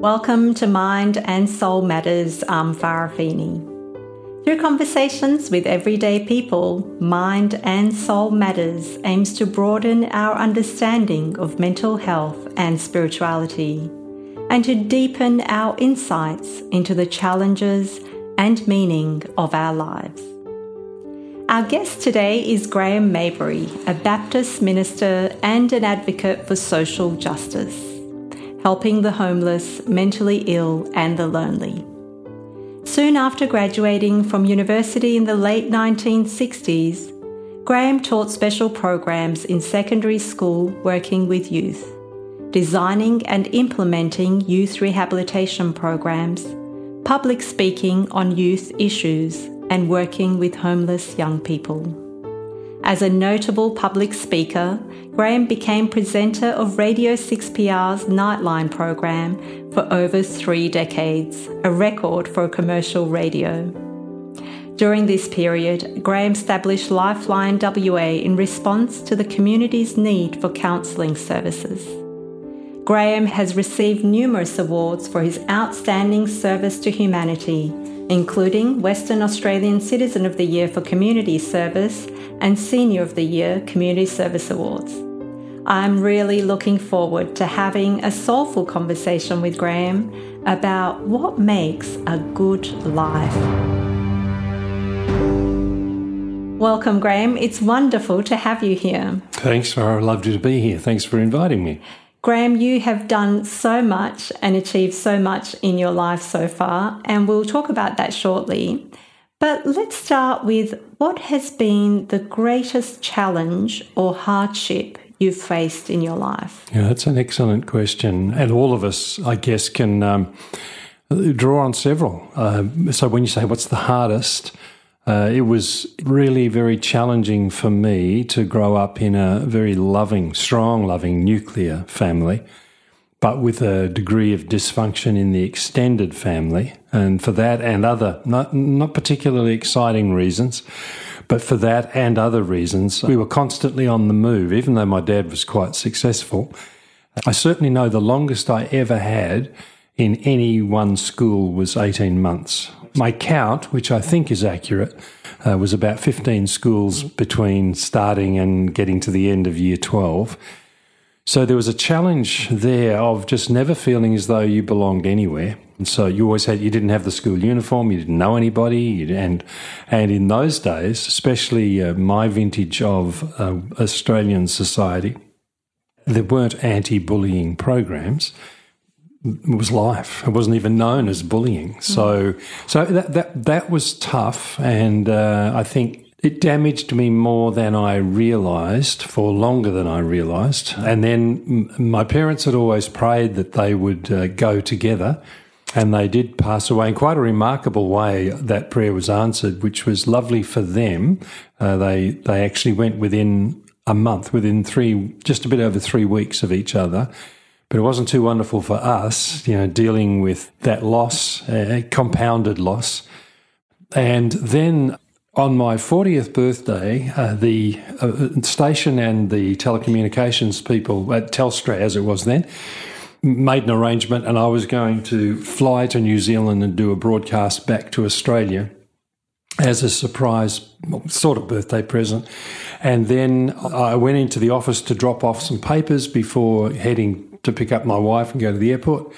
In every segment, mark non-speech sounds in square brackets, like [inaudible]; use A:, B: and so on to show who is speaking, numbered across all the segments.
A: Welcome to Mind and Soul Matters. I'm Farah Feeney. Through conversations with everyday people, Mind and Soul Matters aims to broaden our understanding of mental health and spirituality and to deepen our insights into the challenges and meaning of our lives. Our guest today is Graham Mabury, a Baptist minister and an advocate for social justice, helping the homeless, mentally ill, and the lonely. Soon after graduating from university in the late 1960s, Graham taught special programs in secondary school working with youth, designing and implementing youth rehabilitation programs, public speaking on youth issues, and working with homeless young people. As a notable public speaker, Graham became presenter of Radio 6PR's Nightline program for over three decades, a record for commercial radio. During this period, Graham established Lifeline WA in response to the community's need for counselling services. Graham has received numerous awards for his outstanding service to humanity, including Western Australian Citizen of the Year for Community Service and Senior of the Year Community Service Awards. I'm really looking forward to having a soulful conversation with Graham about what makes a good life. Welcome, Graham. It's wonderful to have you here.
B: Thanks, Farah. Lovely to be here. Thanks for inviting me.
A: Graham, you have done so much and achieved so much in your life so far, and we'll talk about that shortly. But let's start with what has been the greatest challenge or hardship you've faced in your life?
B: Yeah, that's an excellent question. And all of us, I guess, can um, draw on several. Uh, so when you say what's the hardest, uh, it was really very challenging for me to grow up in a very loving, strong, loving nuclear family, but with a degree of dysfunction in the extended family. And for that and other, not, not particularly exciting reasons, but for that and other reasons, we were constantly on the move, even though my dad was quite successful. I certainly know the longest I ever had in any one school was 18 months. My count, which I think is accurate, uh, was about 15 schools between starting and getting to the end of year 12. So there was a challenge there of just never feeling as though you belonged anywhere. And so you always had you didn't have the school uniform, you didn't know anybody, and and in those days, especially uh, my vintage of uh, Australian society, there weren't anti-bullying programs. It was life. It wasn't even known as bullying. So so that that that was tough, and uh, I think it damaged me more than I realised for longer than I realised. And then my parents had always prayed that they would uh, go together. And they did pass away in quite a remarkable way. That prayer was answered, which was lovely for them. Uh, they they actually went within a month, within three, just a bit over three weeks of each other. But it wasn't too wonderful for us, you know, dealing with that loss, uh, compounded loss. And then on my 40th birthday, uh, the uh, station and the telecommunications people at Telstra, as it was then, made an arrangement, and I was going to fly to New Zealand and do a broadcast back to Australia as a surprise sort of birthday present. And then I went into the office to drop off some papers before heading to pick up my wife and go to the airport.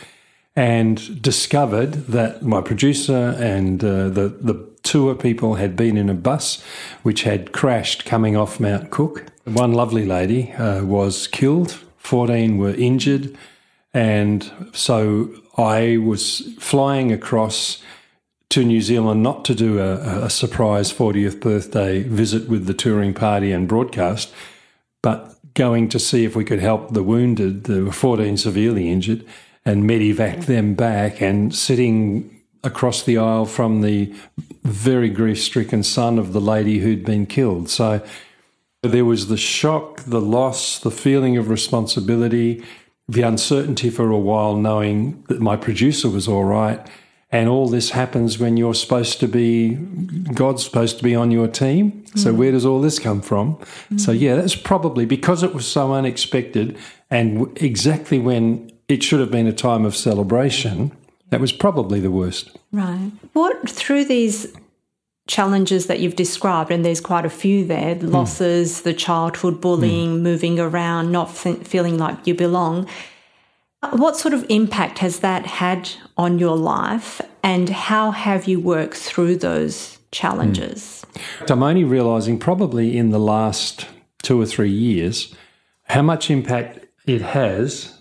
B: And discovered that my producer and uh, the the tour people had been in a bus which had crashed coming off Mount Cook. One lovely lady uh, was killed, 14 were injured, and so I was flying across to New Zealand not to do a, a surprise 40th birthday visit with the touring party and broadcast, but going to see if we could help the wounded. There were 14 severely injured and medevac mm. them back and sitting across the aisle from the very grief stricken son of the lady who'd been killed. So there was the shock, the loss, the feeling of responsibility, the uncertainty for a while, knowing that my producer was all right. And all this happens when you're supposed to be, God's supposed to be on your team. So, mm. where does all this come from? Mm. So, yeah, that's probably because it was so unexpected and exactly when it should have been a time of celebration, that was probably the worst.
A: Right. What, through these challenges that you've described, and there's quite a few there the losses, mm. the childhood bullying, mm. moving around, not f- feeling like you belong. What sort of impact has that had on your life, and how have you worked through those challenges?
B: Mm. I'm only realizing probably in the last two or three years how much impact it has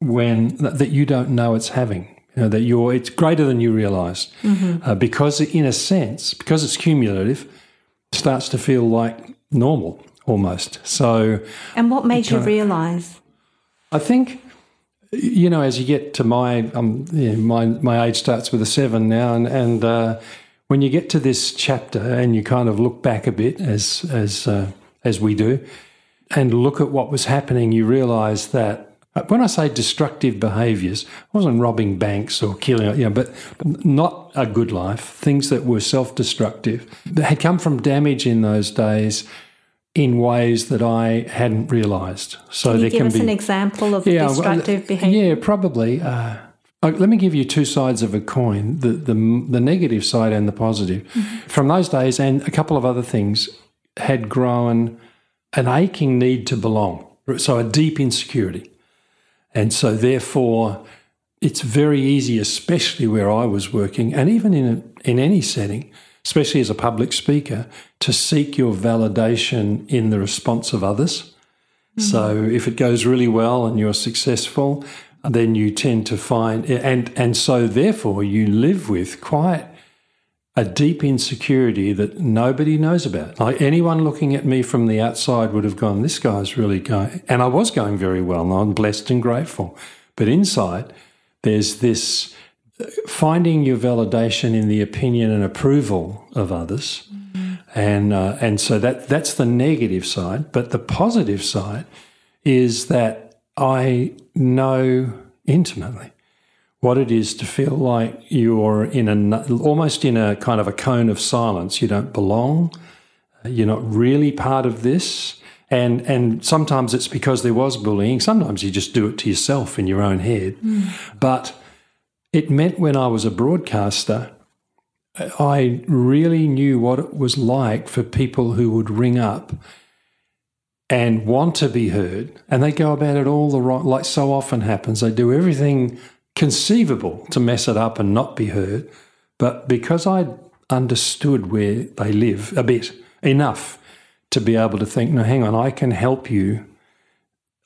B: when that you don't know it's having. You know, that you're it's greater than you realize mm-hmm. uh, because in a sense because it's cumulative it starts to feel like normal almost so
A: and what made you realize
B: i think you know as you get to my um my my age starts with a seven now and and uh, when you get to this chapter and you kind of look back a bit as as uh, as we do and look at what was happening you realize that uh, when I say destructive behaviours, I wasn't robbing banks or killing, you know, but not a good life. Things that were self-destructive that had come from damage in those days in ways that I hadn't realised.
A: So can you there give can us be, an example of yeah, destructive behaviour.
B: Yeah, probably. Uh, let me give you two sides of a coin: the the, the negative side and the positive. Mm-hmm. From those days, and a couple of other things had grown an aching need to belong. So a deep insecurity. And so, therefore, it's very easy, especially where I was working, and even in, in any setting, especially as a public speaker, to seek your validation in the response of others. Mm-hmm. So, if it goes really well and you're successful, then you tend to find, and, and so therefore, you live with quite a deep insecurity that nobody knows about. Like anyone looking at me from the outside would have gone, this guy's really going, and I was going very well, and I'm blessed and grateful. But inside, there's this finding your validation in the opinion and approval of others. Mm-hmm. And, uh, and so that, that's the negative side. But the positive side is that I know intimately what it is to feel like you're in a almost in a kind of a cone of silence. You don't belong. You're not really part of this. And and sometimes it's because there was bullying. Sometimes you just do it to yourself in your own head. Mm. But it meant when I was a broadcaster, I really knew what it was like for people who would ring up and want to be heard, and they go about it all the right, like so often happens. They do everything conceivable to mess it up and not be heard. But because I understood where they live a bit, enough to be able to think, no, hang on, I can help you.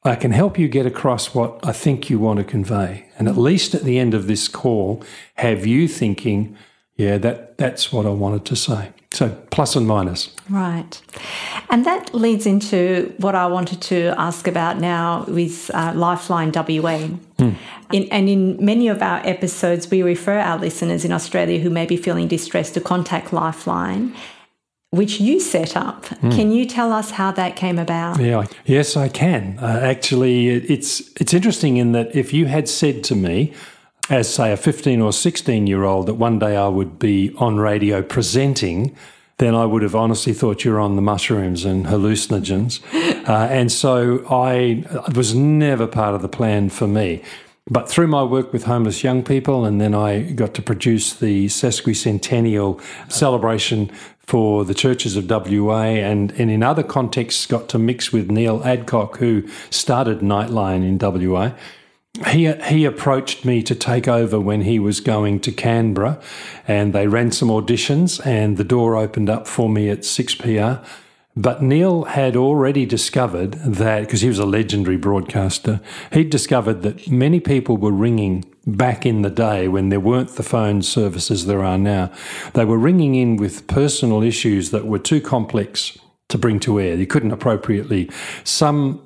B: I can help you get across what I think you want to convey. And at least at the end of this call, have you thinking, yeah, that, that's what I wanted to say. So plus and minus.
A: Right. And that leads into what I wanted to ask about now with uh, Lifeline WA. Mm. In, and in many of our episodes, we refer our listeners in Australia who may be feeling distressed to contact Lifeline which you set up. Mm. Can you tell us how that came about?
B: Yeah, yes, I can. Uh, actually, it's it's interesting in that if you had said to me, as say a 15 or 16 year old that one day I would be on radio presenting, then I would have honestly thought you're on the mushrooms and hallucinogens. [laughs] Uh, and so I was never part of the plan for me. But through my work with homeless young people, and then I got to produce the sesquicentennial celebration for the churches of WA, and, and in other contexts, got to mix with Neil Adcock, who started Nightline in WA he he approached me to take over when he was going to Canberra, and they ran some auditions, and the door opened up for me at six PR. But Neil had already discovered that because he was a legendary broadcaster, he'd discovered that many people were ringing back in the day when there weren't the phone services there are now. They were ringing in with personal issues that were too complex to bring to air. You couldn't appropriately. Some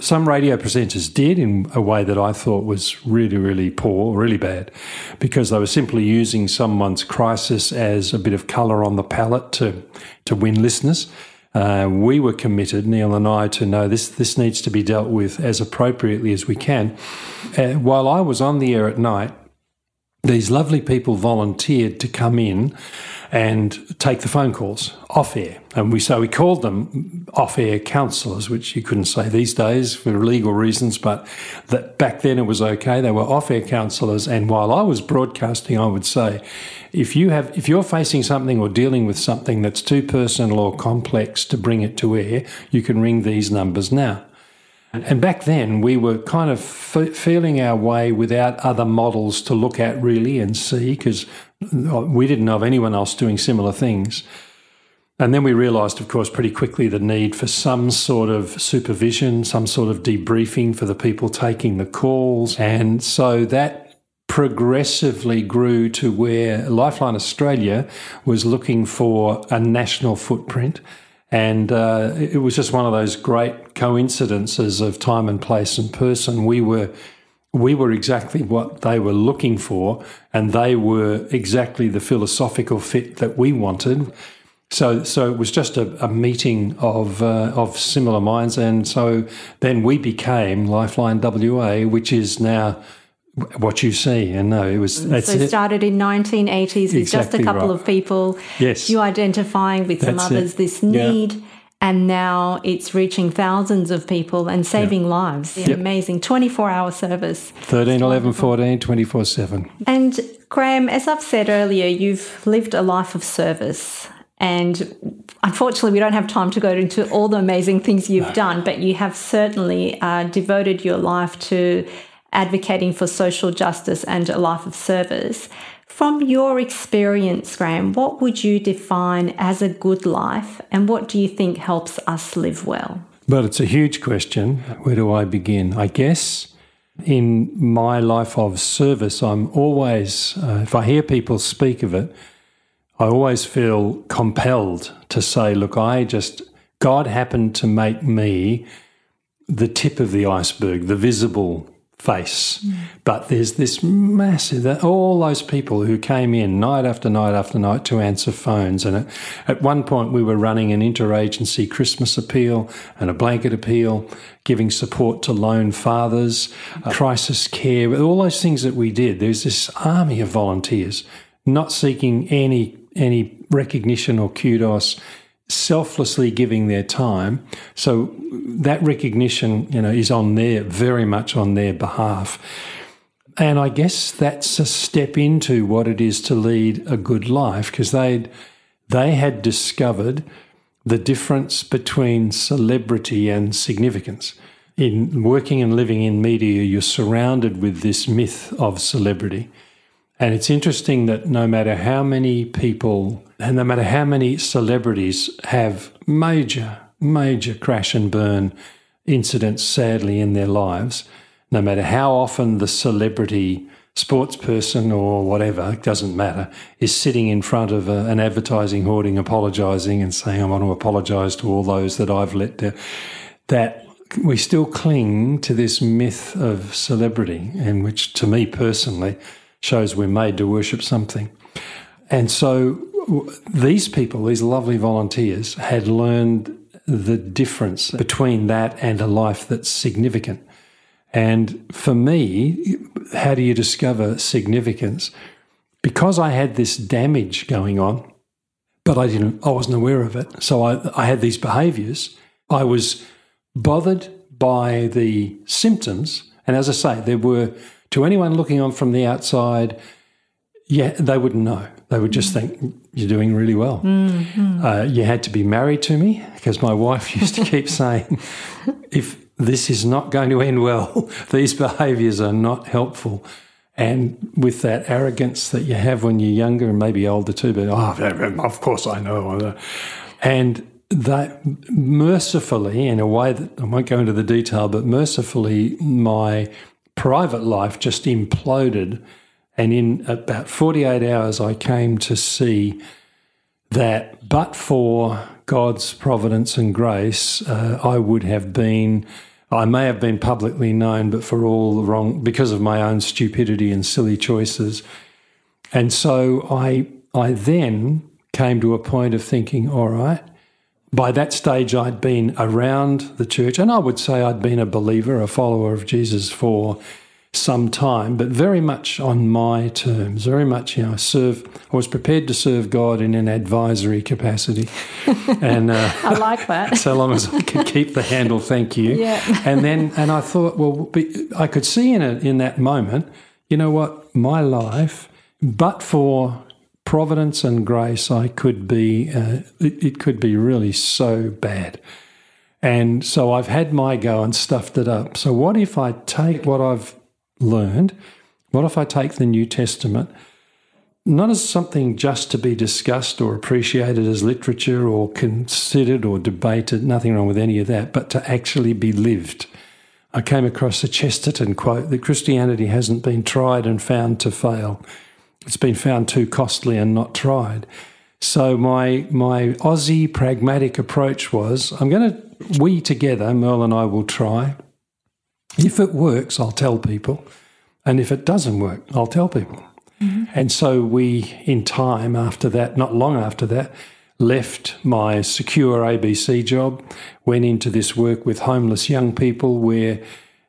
B: some radio presenters did in a way that I thought was really, really poor, really bad, because they were simply using someone's crisis as a bit of colour on the palette to to win listeners. Uh, we were committed, Neil and I, to know this this needs to be dealt with as appropriately as we can. Uh, while I was on the air at night, these lovely people volunteered to come in and take the phone calls off air. And we so we called them off air counsellors, which you couldn't say these days for legal reasons, but that back then it was okay. They were off air counsellors. And while I was broadcasting, I would say, if you have if you're facing something or dealing with something that's too personal or complex to bring it to air, you can ring these numbers now. And back then, we were kind of f- feeling our way without other models to look at really and see, because uh, we didn't know of anyone else doing similar things. And then we realised, of course, pretty quickly the need for some sort of supervision, some sort of debriefing for the people taking the calls. And so that progressively grew to where Lifeline Australia was looking for a national footprint and uh, it was just one of those great coincidences of time and place and person. We were we were exactly what they were looking for, and they were exactly the philosophical fit that we wanted. So, so it was just a, a meeting of uh, of similar minds, and so then we became Lifeline WA, which is now what you see and no it was
A: so it started in 1980s with exactly just a couple
B: right.
A: of people
B: yes
A: you identifying with
B: That's
A: some others
B: it.
A: this need yeah. and now it's reaching thousands of people and saving yeah. lives yep. amazing 24 hour service
B: 13 11 14 24 7
A: and graham as i've said earlier you've lived a life of service and unfortunately, we don't have time to go into all the amazing things you've no. done, but you have certainly uh, devoted your life to advocating for social justice and a life of service. From your experience, Graham, what would you define as a good life and what do you think helps us live well?
B: But it's a huge question. Where do I begin? I guess in my life of service, I'm always, uh, if I hear people speak of it, I always feel compelled to say, look, I just, God happened to make me the tip of the iceberg, the visible face. Mm. But there's this massive, that all those people who came in night after night after night to answer phones. And at, at one point, we were running an interagency Christmas appeal and a blanket appeal, giving support to lone fathers, uh, crisis care, all those things that we did. There's this army of volunteers not seeking any any recognition or kudos selflessly giving their time. So that recognition, you know, is on their very much on their behalf. And I guess that's a step into what it is to lead a good life because they they had discovered the difference between celebrity and significance. In working and living in media, you're surrounded with this myth of celebrity. And it's interesting that no matter how many people and no matter how many celebrities have major, major crash and burn incidents sadly in their lives, no matter how often the celebrity sports person or whatever, it doesn't matter, is sitting in front of a, an advertising hoarding, apologising and saying, I want to apologise to all those that I've let down, that we still cling to this myth of celebrity, and which to me personally shows we're made to worship something. And so these people, these lovely volunteers, had learned the difference between that and a life that's significant. And for me, how do you discover significance? Because I had this damage going on, but I didn't, I wasn't aware of it. So I, I had these behaviors. I was bothered by the symptoms. And as I say, there were, to anyone looking on from the outside, yeah, they wouldn't know. They would just think you're doing really well. Mm-hmm. Uh, you had to be married to me because my wife [laughs] used to keep saying, if this is not going to end well, [laughs] these behaviors are not helpful. And with that arrogance that you have when you're younger and maybe older too, but oh, of course I know. And that mercifully, in a way that I won't go into the detail, but mercifully, my private life just imploded and in about 48 hours, I came to see that, but for God's providence and grace, uh, I would have been, I may have been publicly known, but for all the wrong, because of my own stupidity and silly choices. And so I, I then came to a point of thinking, all right, by that stage, I'd been around the church, and I would say I'd been a believer, a follower of Jesus for some time, but very much on my terms. Very much, you know, I serve. I was prepared to serve God in an advisory capacity, [laughs]
A: and uh, I like that. [laughs]
B: so long as I could keep the handle, thank you.
A: Yeah.
B: and then, and I thought, well, I could see in it in that moment. You know what? My life, but for providence and grace, I could be. Uh, it, it could be really so bad. And so I've had my go and stuffed it up. So, what if I take what I've learned, what if I take the New Testament not as something just to be discussed or appreciated as literature or considered or debated, nothing wrong with any of that, but to actually be lived? I came across a Chesterton quote that Christianity hasn't been tried and found to fail. It's been found too costly and not tried. So my my Aussie pragmatic approach was I'm going to we together, Merle and I will try. If it works, I'll tell people. And if it doesn't work, I'll tell people. Mm-hmm. And so we, in time after that, not long after that, left my secure ABC job, went into this work with homeless young people where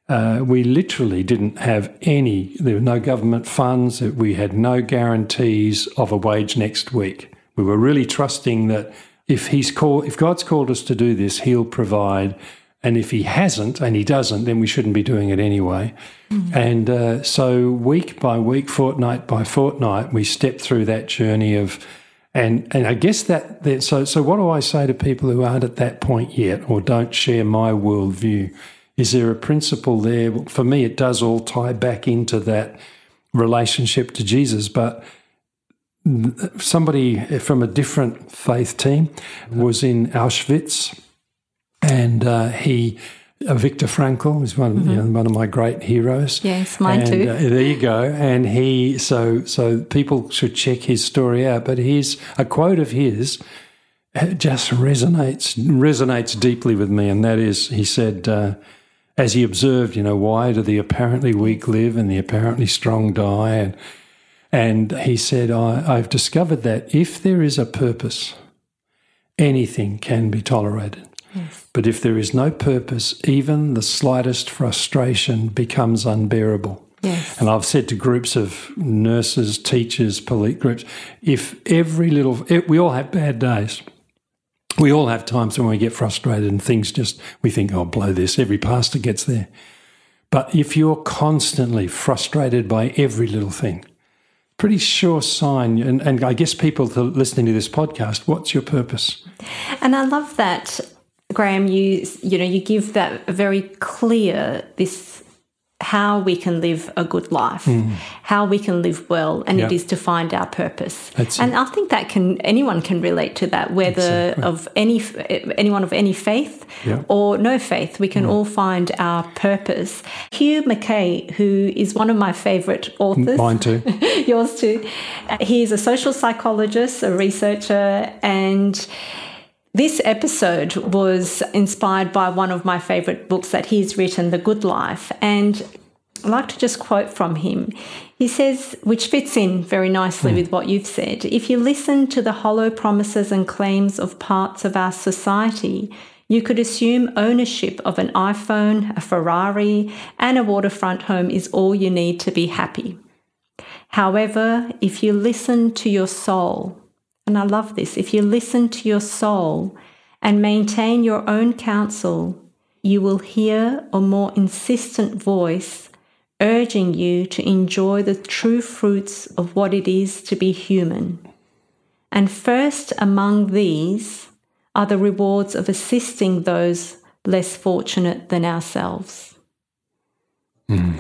B: uh, we literally didn't have any, there were no government funds, we had no guarantees of a wage next week. We were really trusting that if he's called, if God's called us to do this, he'll provide and if he hasn't, and he doesn't, then we shouldn't be doing it anyway. Mm-hmm. And uh, so, week by week, fortnight by fortnight, we step through that journey of, and and I guess that, that so so what do I say to people who aren't at that point yet or don't share my worldview? Is there a principle there? For me, it does all tie back into that relationship to Jesus, but somebody from a different faith team was in Auschwitz and uh, he uh, Viktor Frankl is one, mm-hmm. you know, one of my great heroes.
A: Yes, mine
B: and,
A: too.
B: Uh, there you go. And he, so so people should check his story out. But here's a quote of his uh, just resonates resonates deeply with me, and that is, he said. Uh, as he observed, you know, why do the apparently weak live and the apparently strong die? And, and he said, I, I've discovered that if there is a purpose, anything can be tolerated. But if there is no purpose, even the slightest frustration becomes unbearable.
A: Yes.
B: And I've said to groups of nurses, teachers, police groups, if every little, eh, we all have bad days. We all have times when we get frustrated and things just, we think, oh, blow this. Every pastor gets there. But if you're constantly frustrated by every little thing, pretty sure sign, and, and I guess people listening to this podcast, what's your purpose?
A: And I love that Graham, you you know you give that very clear this how we can live a good life, mm. how we can live well, and yep. it is to find our purpose.
B: That's
A: and
B: it.
A: I think that can anyone can relate to that, whether of any anyone of any faith
B: yep.
A: or no faith. We can mm. all find our purpose. Hugh Mackay, who is one of my favorite authors,
B: mine too, [laughs]
A: yours too. He is a social psychologist, a researcher, and this episode was inspired by one of my favorite books that he's written, The Good Life. And I'd like to just quote from him. He says, which fits in very nicely mm. with what you've said if you listen to the hollow promises and claims of parts of our society, you could assume ownership of an iPhone, a Ferrari, and a waterfront home is all you need to be happy. However, if you listen to your soul, and I love this. If you listen to your soul and maintain your own counsel, you will hear a more insistent voice urging you to enjoy the true fruits of what it is to be human. And first among these are the rewards of assisting those less fortunate than ourselves.
B: Mm.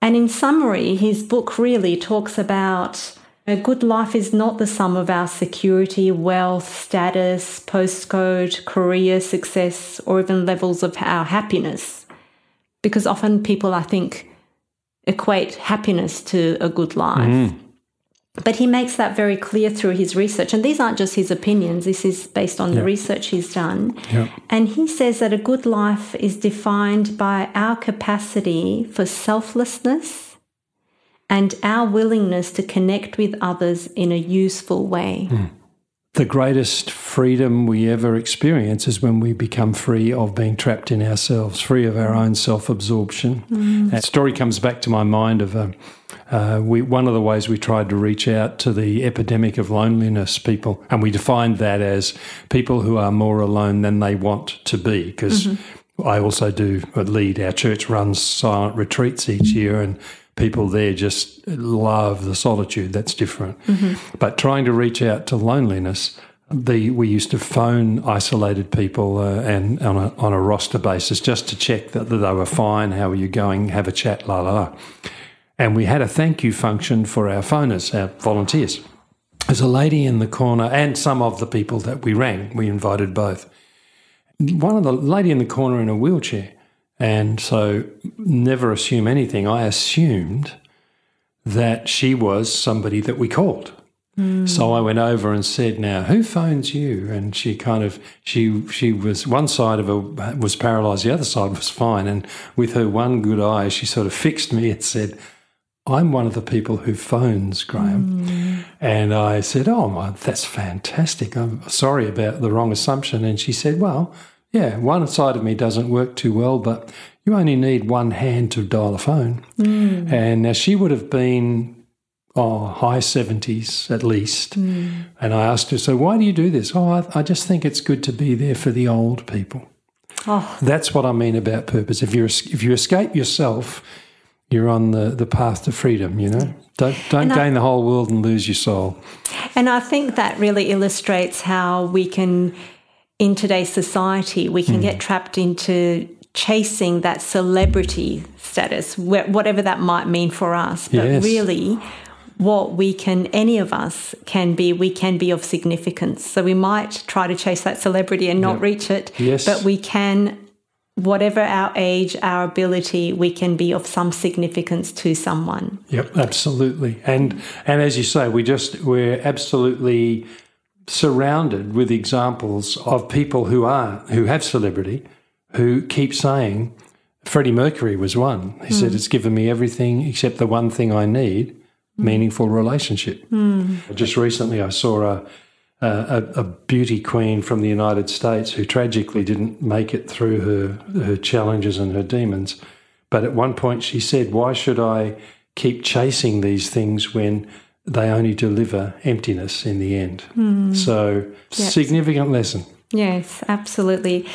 A: And in summary, his book really talks about a good life is not the sum of our security, wealth, status, postcode, career success, or even levels of our happiness. Because often people, I think, equate happiness to a good life. Mm. But he makes that very clear through his research. And these aren't just his opinions, this is based on the research he's done. And he says that a good life is defined by our capacity for selflessness and our willingness to connect with others in a useful way.
B: Mm. the greatest freedom we ever experience is when we become free of being trapped in ourselves, free of our own self absorption. Mm. That story comes back to my mind of um, uh, we, one of the ways we tried to reach out to the epidemic of loneliness people, and we defined that as people who are more alone than they want to be. Because mm-hmm. I also do lead our church runs silent retreats each year, and people there just love the solitude. That's different. Mm-hmm. But trying to reach out to loneliness, the we used to phone isolated people uh, and on a, on a roster basis just to check that, that they were fine. How are you going? Have a chat. La la la. And we had a thank you function for our phoners, our volunteers. There's a lady in the corner, and some of the people that we rang. We invited both. One of the lady in the corner in a wheelchair and so, never assume anything. I assumed that she was somebody that we called. Mm. So I went over and said, "Now, who phones you?" And she kind of she she was one side of her was paralysed, the other side was fine. And with her one good eye, she sort of fixed me and said, "I'm one of the people who phones Graham." Mm. And I said, "Oh, my, that's fantastic. I'm sorry about the wrong assumption." And she said, "Well." Yeah, one side of me doesn't work too well, but you only need one hand to dial a phone. Mm. And now she would have been oh, high 70s at least. Mm. And I asked her, So why do you do this? Oh, I, I, just think it's good to be there for the old people. Oh. That's what I mean about purpose. If you if you escape yourself, you're on the, the path to freedom, you know? Don't, don't gain I, the whole world and lose your soul.
A: And I think that really illustrates how we can in today's society, we can mm. get trapped into chasing that celebrity status, whatever that might mean for us. But yes. really, what we can, any of us can be, we can be of significance. So we might try to chase that celebrity and not yep. reach it,
B: yes.
A: but we can, whatever our age, our ability, we can be of some significance to someone.
B: Yep, absolutely. And and as you say, we just we're absolutely surrounded with examples of people who are who have celebrity who keep saying Freddie Mercury was one. He mm. said it's given me everything except the one thing I need, meaningful relationship. Mm. Just recently I saw a, a, a beauty queen from the United States who tragically didn't make it through her her challenges and her demons. But at one point she said, "Why should I keep chasing these things when they only deliver emptiness in the end. Mm. So, yes. significant lesson.
A: Yes, absolutely.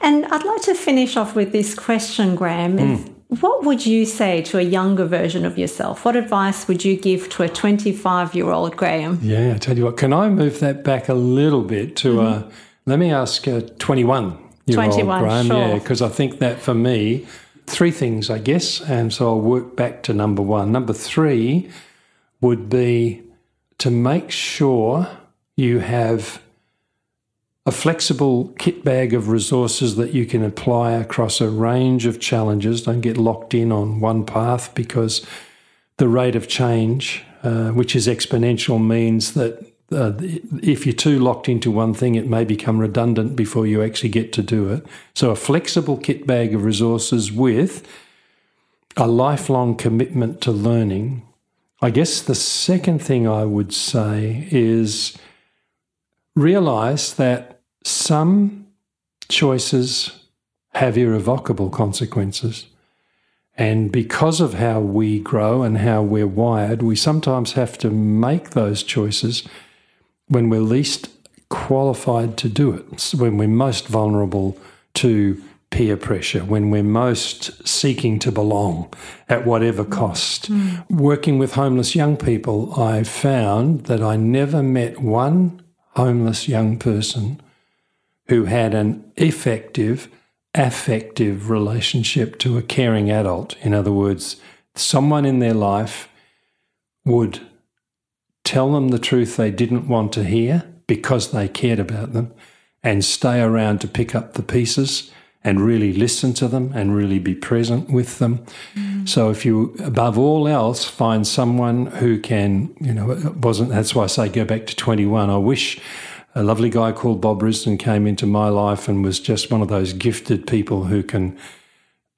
A: And I'd like to finish off with this question, Graham. Mm. What would you say to a younger version of yourself? What advice would you give to a 25 year old Graham?
B: Yeah, I tell you what, can I move that back a little bit to mm-hmm. uh, let me ask a 21 year old Graham?
A: Sure.
B: Yeah, because I think that for me, three things, I guess. And so I'll work back to number one. Number three, would be to make sure you have a flexible kit bag of resources that you can apply across a range of challenges. Don't get locked in on one path because the rate of change, uh, which is exponential, means that uh, if you're too locked into one thing, it may become redundant before you actually get to do it. So, a flexible kit bag of resources with a lifelong commitment to learning I guess the second thing I would say is realize that some choices have irrevocable consequences. And because of how we grow and how we're wired, we sometimes have to make those choices when we're least qualified to do it, when we're most vulnerable to peer pressure, when we're most seeking to belong at whatever cost. Mm. Working with homeless young people, I found that I never met one homeless young person who had an effective, affective relationship to a caring adult. In other words, someone in their life would tell them the truth they didn't want to hear because they cared about them and stay around to pick up the pieces and really listen to them and really be present with them. Mm. So if you, above all else, find someone who can, you know, it wasn't, that's why I say go back to 21. I wish a lovely guy called Bob Risden came into my life and was just one of those gifted people who can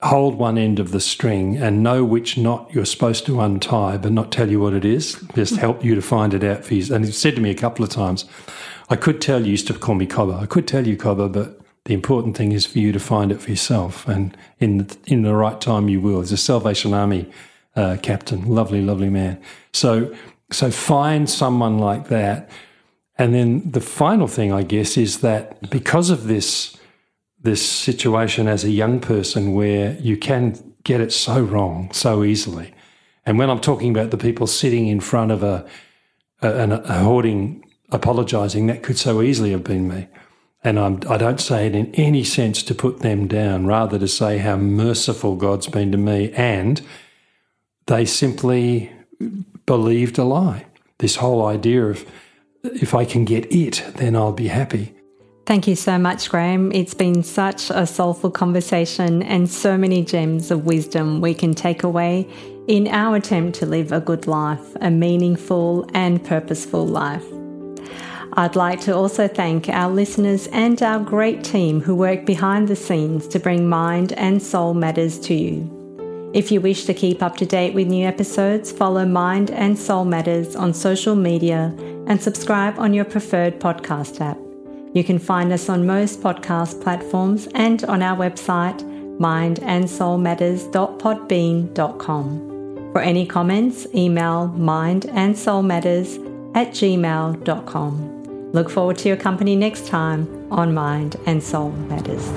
B: hold one end of the string and know which knot you're supposed to untie, but not tell you what it is. Just help you to find it out for you. And he said to me a couple of times, I could tell you, used to call me Cobber, I could tell you, Cobber, but the important thing is for you to find it for yourself. And in the, in the right time, you will. He's a Salvation Army uh, captain, lovely, lovely man. So, so find someone like that. And then the final thing, I guess, is that because of this this situation as a young person where you can get it so wrong so easily. And when I'm talking about the people sitting in front of a, a, a hoarding, apologizing, that could so easily have been me. And I'm, I do not say it in any sense to put them down, rather to say how merciful God's been to me. And they simply believed a lie. This whole idea of if I can get it, then I'll be happy.
A: Thank you so much, Graham. It's been such a soulful conversation and so many gems of wisdom we can take away in our attempt to live a good life, a meaningful and purposeful life. I'd like to also thank our listeners and our great team who work behind the scenes to bring mind and soul matters to you. If you wish to keep up to date with new episodes, follow Mind and Soul Matters on social media and subscribe on your preferred podcast app. You can find us on most podcast platforms and on our website, mindandsoulmatters.podbean.com. For any comments, email mindandsoulmatters at gmail.com. Look forward to your company next time on Mind and Soul Matters.